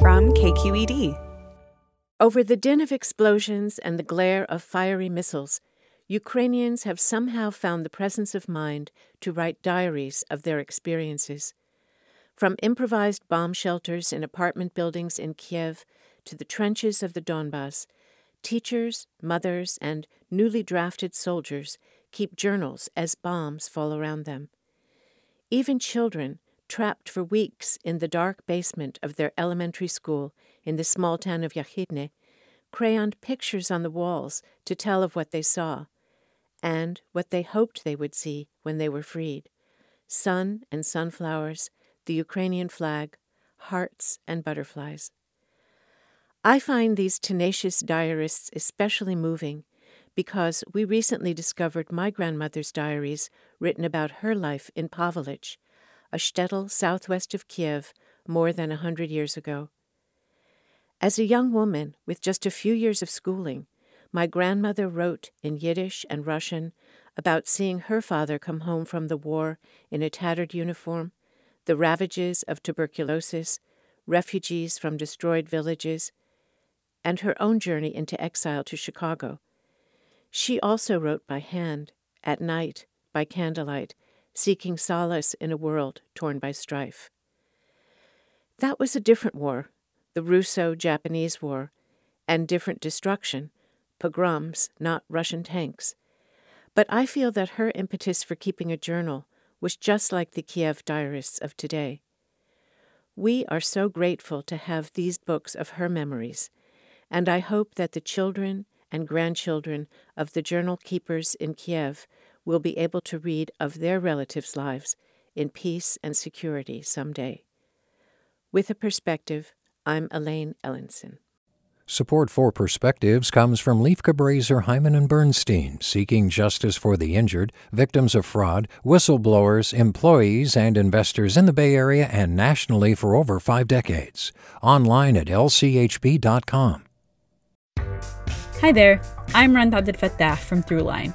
from KQED. Over the din of explosions and the glare of fiery missiles, Ukrainians have somehow found the presence of mind to write diaries of their experiences. From improvised bomb shelters in apartment buildings in Kiev to the trenches of the Donbas, teachers, mothers, and newly drafted soldiers keep journals as bombs fall around them. Even children, trapped for weeks in the dark basement of their elementary school in the small town of Yahidne, crayoned pictures on the walls to tell of what they saw, and what they hoped they would see when they were freed sun and sunflowers, the Ukrainian flag, hearts and butterflies. I find these tenacious diarists especially moving because we recently discovered my grandmother's diaries written about her life in Pavoloch, a shtetl southwest of Kiev more than a hundred years ago. As a young woman with just a few years of schooling, my grandmother wrote in Yiddish and Russian about seeing her father come home from the war in a tattered uniform, the ravages of tuberculosis, refugees from destroyed villages, and her own journey into exile to Chicago. She also wrote by hand, at night, by candlelight, seeking solace in a world torn by strife. That was a different war, the Russo Japanese War, and different destruction, pogroms, not Russian tanks. But I feel that her impetus for keeping a journal was just like the Kiev diarists of today. We are so grateful to have these books of her memories, and I hope that the children and grandchildren of the journal keepers in Kiev will be able to read of their relatives' lives in peace and security someday. With a perspective, I'm Elaine Elinson. Support for Perspectives comes from Lieff Cabraser, Heimann and Bernstein, seeking justice for the injured, victims of fraud, whistleblowers, employees, and investors in the Bay Area and nationally for over five decades. Online at lchb.com. Hi there, I'm Rund Abdelfatah from Throughline.